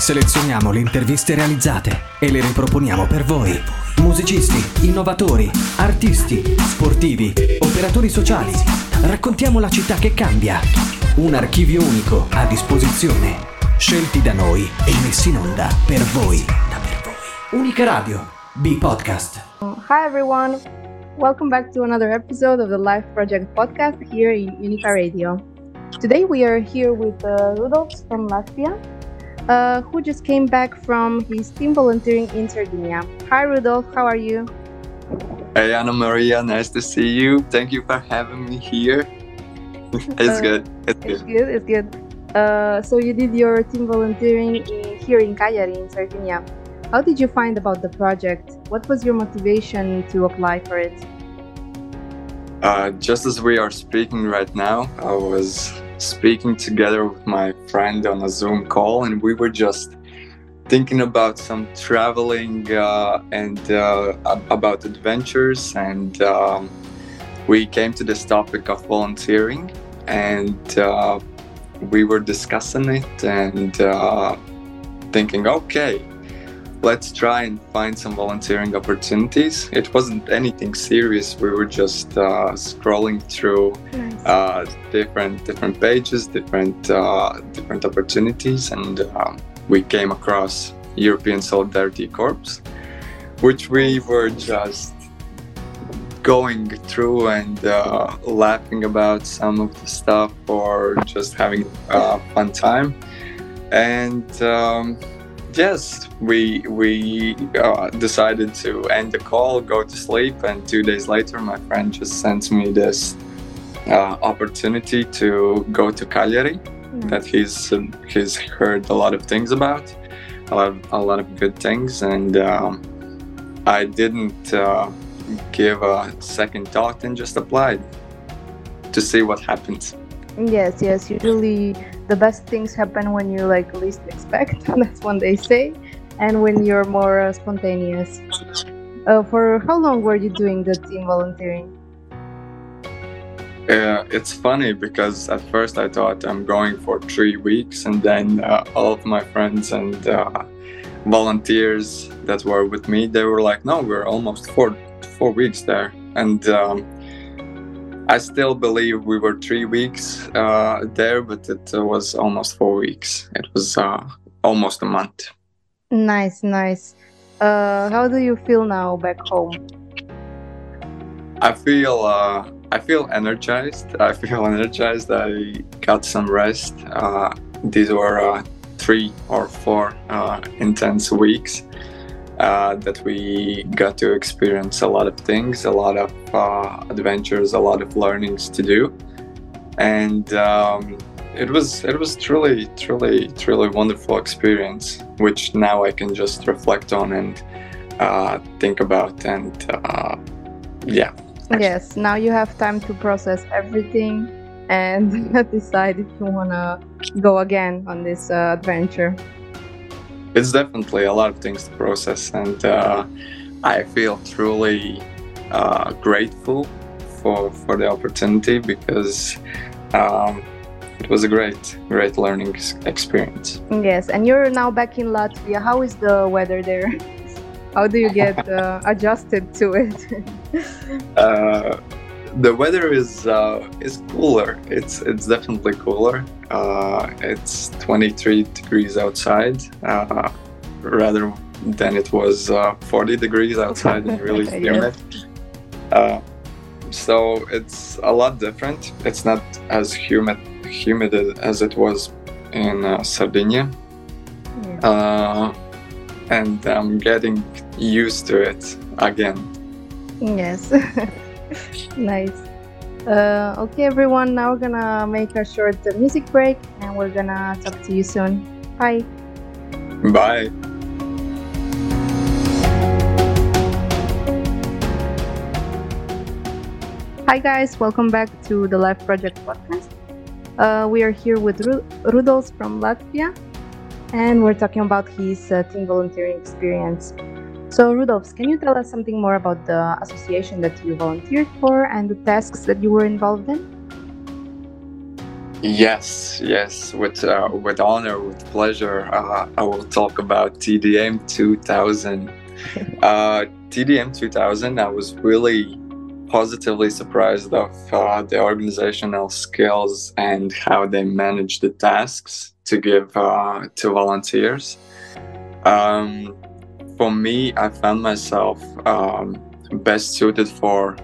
Selezioniamo le interviste realizzate e le riproponiamo per voi. Musicisti, innovatori, artisti, sportivi, operatori sociali. Raccontiamo la città che cambia. Un archivio unico a disposizione. Scelti da noi e messi in onda per voi. Unica Radio, B-Podcast. Hi everyone, welcome back to another episode of the Life Project podcast here in Unica Radio. Today we are here with uh, Rudolf from Latvia, uh, who just came back from his team volunteering in Sardinia. Hi Rudolf, how are you? Hey Anna Maria, nice to see you. Thank you for having me here. it's Uh, good. It's It's good. good, it's good. Uh, so you did your team volunteering in, here in Cagliari in Sardinia. How did you find about the project? What was your motivation to apply for it? Uh, just as we are speaking right now, I was speaking together with my friend on a Zoom call, and we were just thinking about some traveling uh, and uh, about adventures. And um, we came to this topic of volunteering, and uh, we were discussing it and uh, thinking, okay, let's try and find some volunteering opportunities. It wasn't anything serious. We were just uh, scrolling through Nice. uh, different different pages, different uh, different opportunities, and um, we came across European Solidarity Corps, which we were just going through and uh, laughing about some of the stuff or just having a fun time and um, yes we we uh, decided to end the call go to sleep and two days later my friend just sent me this uh, opportunity to go to cagliari that he's um, he's heard a lot of things about a lot of, a lot of good things and um, i didn't uh, give a second thought and just applied to see what happens Yes, yes. Usually, the best things happen when you like least expect. That's what they say, and when you're more uh, spontaneous. Uh, for how long were you doing the team volunteering? Uh, it's funny because at first I thought I'm going for three weeks, and then uh, all of my friends and uh, volunteers that were with me, they were like, "No, we're almost four four weeks there," and um, I still believe we were three weeks uh, there, but it uh, was almost four weeks. It was uh, almost a month. Nice, nice. Uh, how do you feel now back home? I feel uh, I feel energized. I feel energized. I got some rest. Uh, these were uh, three or four uh, intense weeks uh, that we got to experience a lot of things, a lot of uh, adventures, a lot of learnings to do, and um, it was it was truly truly truly wonderful experience, which now I can just reflect on and uh, think about and uh, yeah. Yes, now you have time to process everything and decide if you wanna go again on this uh, adventure. It's definitely a lot of things to process and uh, i feel truly uh, grateful for for the opportunity because um, it was a great great learning experience Yes, and you're now back in Latvia. How is the weather there? How do you get uh, adjusted to it? the weather is uh, is cooler. It's it's definitely cooler. Uh, it's 23 degrees outside uh, rather than it was uh, 40 degrees outside and really humid. uh, so it's a lot different. It's not as humid humid as it was in uh, sardinia. Yes. uh, and i'm getting used to it again. Yes. nice. Uh, okay, everyone. Now we're gonna make a short music break, and we're gonna talk to you soon. Bye. bye Hi, guys. Welcome back to the LIVE Project podcast. Uh, we are here with Ru- Rudolf from Latvia, and we're talking about his uh, team volunteering experience. So, Rudolf, can you tell us something more about the association that you volunteered for and the tasks that you were involved in? Yes, yes, with uh, with honor, with pleasure. Uh, I will talk about TDM 2000. uh, TDM 2000, I was really positively surprised of uh, the organizational skills and how they manage the tasks to give uh, to volunteers. Um, for me, I found myself um, best suited for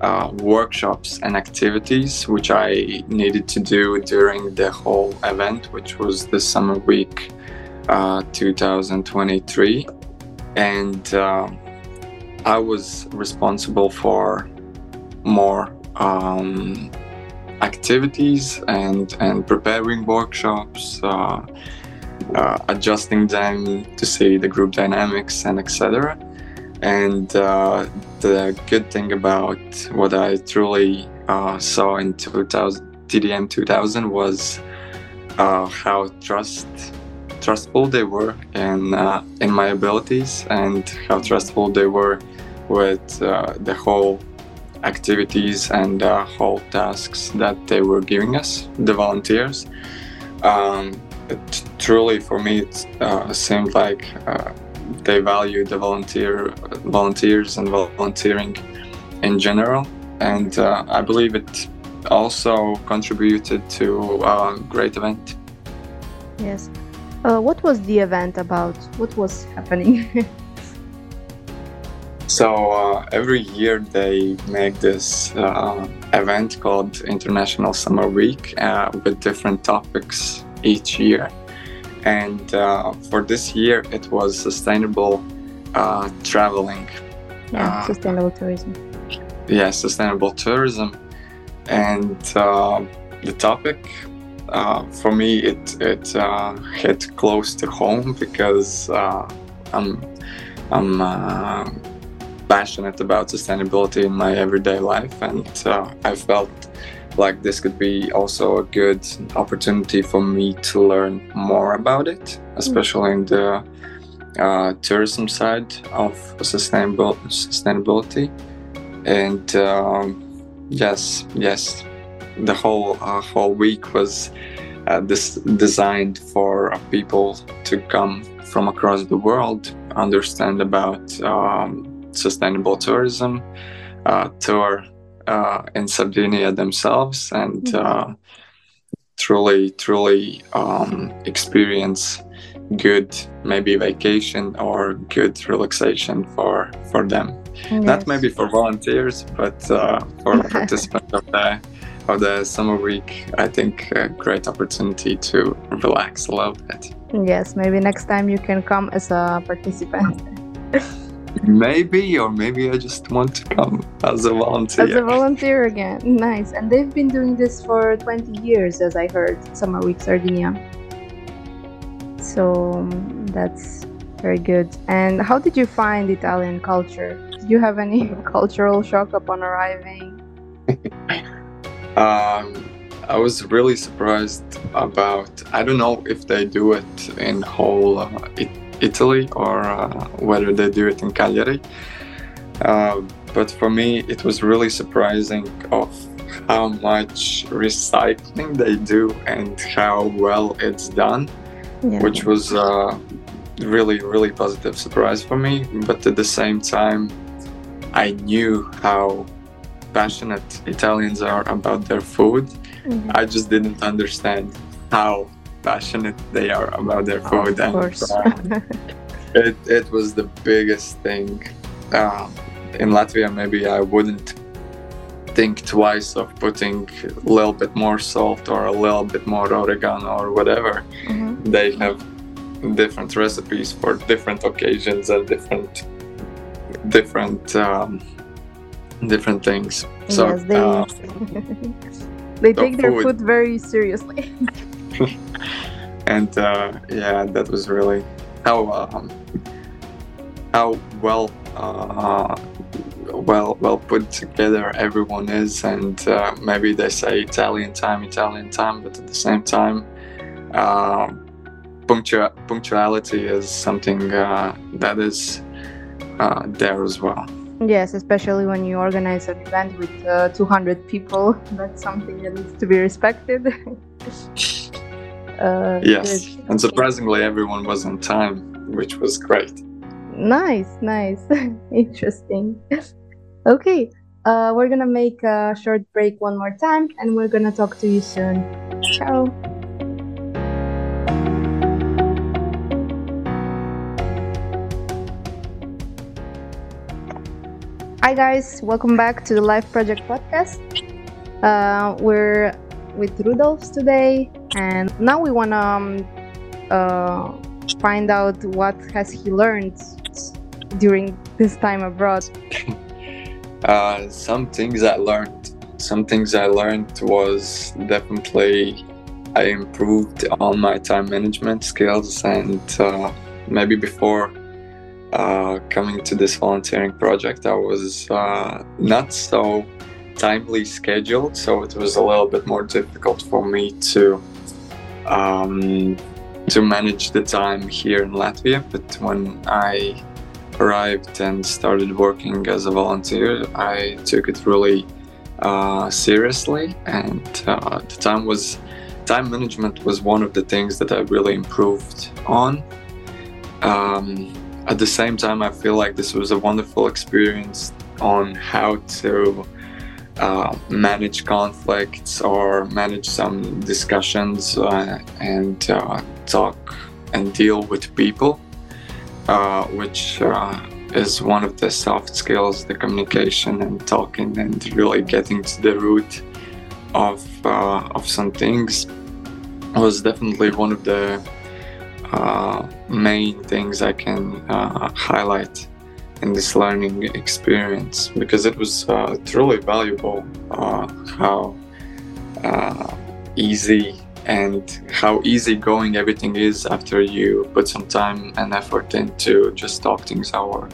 uh, workshops and activities which I needed to do during the whole event, which was the Summer Week uh, 2023. And uh, I was responsible for more um, activities and, and preparing workshops. Uh, adjusting them to see the group dynamics and etc. And uh, the good thing about what I truly uh, saw in 2000, TDM 2000 was uh, how trust trustful they were in uh, in my abilities and how trustful they were with uh, the whole activities and whole tasks that they were giving us, the volunteers. Um, it, truly, for me, it uh, seemed like uh, they value the volunteer volunteers and volunteering in general, and uh, I believe it also contributed to a great event. Yes. Uh, what was the event about? What was happening? so uh, every year they make this uh, event called International Summer Week with different topics each year. And uh, for this year, it was sustainable uh, traveling. Yeah, uh, sustainable tourism. Yeah, sustainable tourism. And uh, the topic, uh, for me, it, it hit close to home because I'm, I'm passionate about sustainability in my everyday life. And I felt like this could be also a good opportunity for me to learn more about it, especially in the uh, tourism side of sustainable sustainability. And um, yes, yes, the whole uh, whole week was uh, this designed for people to come from across the world, understand about um, sustainable tourism, uh, tour uh, in Sardinia themselves and mm-hmm. uh, truly, truly um, experience good maybe vacation or good relaxation for for them. Yes. Not maybe for volunteers, but uh, for participants of the of the summer week. I think a great opportunity to relax a little bit. Yes, maybe next time you can come as a participant. Maybe, or maybe I just want to come as a volunteer. As a volunteer again. Nice. And they've been doing this for 20 years, as I heard, Summer Week Sardinia. So that's very good. And how did you find Italian culture? Did you have any cultural shock upon arriving? um, I was really surprised about. I don't know if they do it in whole uh, it, Italy or uh, whether they do it in Cagliari. Uh, but for me, it was really surprising of how much recycling they do and how well it's done, yeah. which was a uh, really, really positive surprise for me. But at the same time, I knew how passionate Italians are about their food. Mm-hmm. I just didn't understand how passionate they are about their food. Of course. And, uh, it, it was the biggest thing. Uh, in Latvia, maybe I wouldn't think twice of putting a little bit more salt or a little bit more oregano or whatever. Mm-hmm. They have different recipes for different occasions and different different um, different things. So yes, they, uh, they take their food very seriously. and uh, yeah, that was really how um, how well uh, well well put together everyone is, and uh, maybe they say Italian time, Italian time, but at the same time, uh, punctu- punctuality is something uh, that is uh, there as well. Yes, especially when you organize an event with uh, 200 people, that's something that needs to be respected. uh, yes, good. and surprisingly, everyone was on time, which was great. Nice, nice, interesting. Okay, uh, we're gonna make a short break one more time, and we're gonna talk to you soon. Ciao. Hi guys, welcome back to the LIVE Project podcast. Uh, we're with Rudolf today, and now we wanna um, uh, find out what has he learned during this time abroad. Uh, some things I learned. Some things I learned was definitely I improved on my time management skills, and uh, maybe before uh, coming to this volunteering project, I was uh, not so timely scheduled, so it was a little bit more difficult for me to um, to manage the time here in Latvia. But when I arrived and started working as a volunteer, I took it really uh, seriously, and uh, the time was time management was one of the things that I really improved on. Um, at the same time, I feel like this was a wonderful experience on how to uh, manage conflicts or manage some discussions uh, and uh, talk and deal with people, uh, which is one of the soft skills the communication and talking and really getting to the root of, of some things was definitely one of the main things I can highlight in this learning experience because it was uh, truly valuable uh, how uh, easy and how easygoing everything is after you put some time and effort into just talk things over,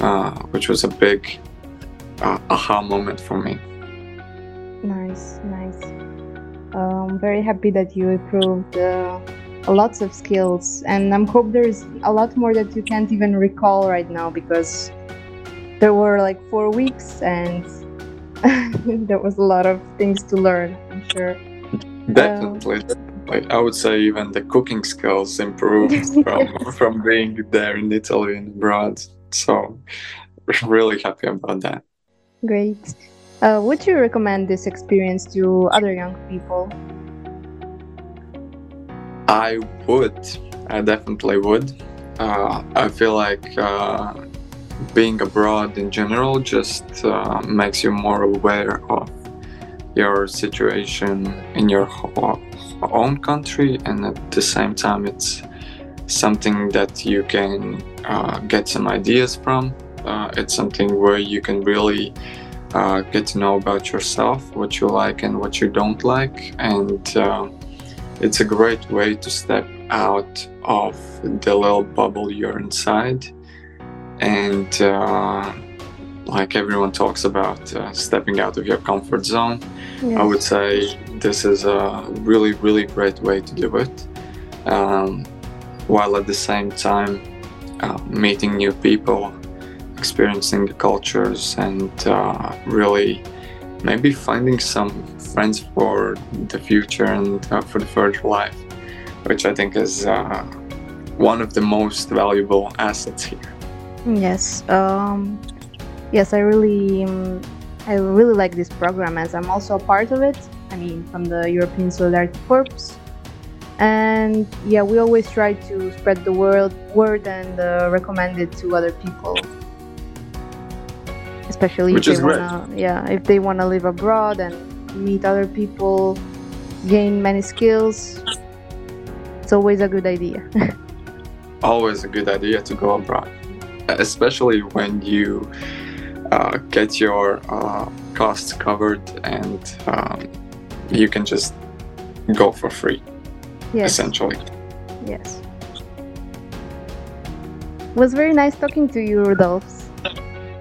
uh, which was a big aha moment for me. Nice, nice. Um, very happy that you improved uh, lots of skills, and I'm hope there's a lot more that you can't even recall right now because there were like four weeks and there was a lot of things to learn. I'm sure. Definitely, definitely. I would say even the cooking skills improved from from being there in Italy and abroad. So really happy about that. Great. Uh, would you recommend this experience to other young people? I would. I definitely would. Uh, I feel like uh, being abroad in general just uh, makes you more aware of your situation in your own country, and at the same time, it's something that you can uh, get some ideas from. Uh, it's something where you can really uh, get to know about yourself, what you like and what you don't like, and it's a great way to step out of the little bubble you're inside. And uh, like everyone talks about uh, stepping out of your comfort zone. I would say this is a really, really great way to do it. Um, while at the same time uh, meeting new people, experiencing the cultures, and uh, really maybe finding some friends for the future and uh, for the further life, which I think is uh, one of the most valuable assets here. Yes. Um, yes, I really, um, I really like this program as I'm also a part of it. I mean, from the European Solidarity Corps, and yeah, we always try to spread the word word and uh, recommend it to other people, especially Which if they wanna, yeah, if they wanna live abroad and meet other people, gain many skills. It's always a good idea. always a good idea to go abroad, especially when you uh, get your uh, costs covered and um, you can just go for free, yes. essentially. Yes. It was very nice talking to you, Rudolf.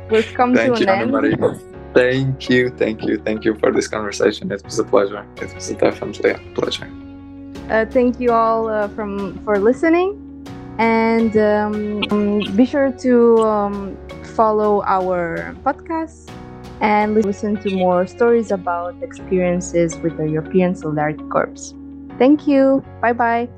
We've come Thank to you, an Anna end. Maria. Thank you, thank you, thank you for this conversation. It was a pleasure. It was definitely a pleasure. Uh, thank you all uh, from for listening, and um, um, be sure to um, follow our podcast and listen to more stories about experiences with the European Solidarity Corps. Thank you. Bye bye.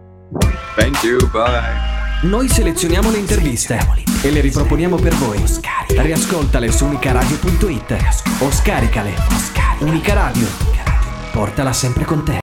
Thank you. Bye. Noi selezioniamo le interviste e le riproponiamo per voi. Riascoltale su unicaradio.it o scaricale. Unica Radio. Portala sempre con te.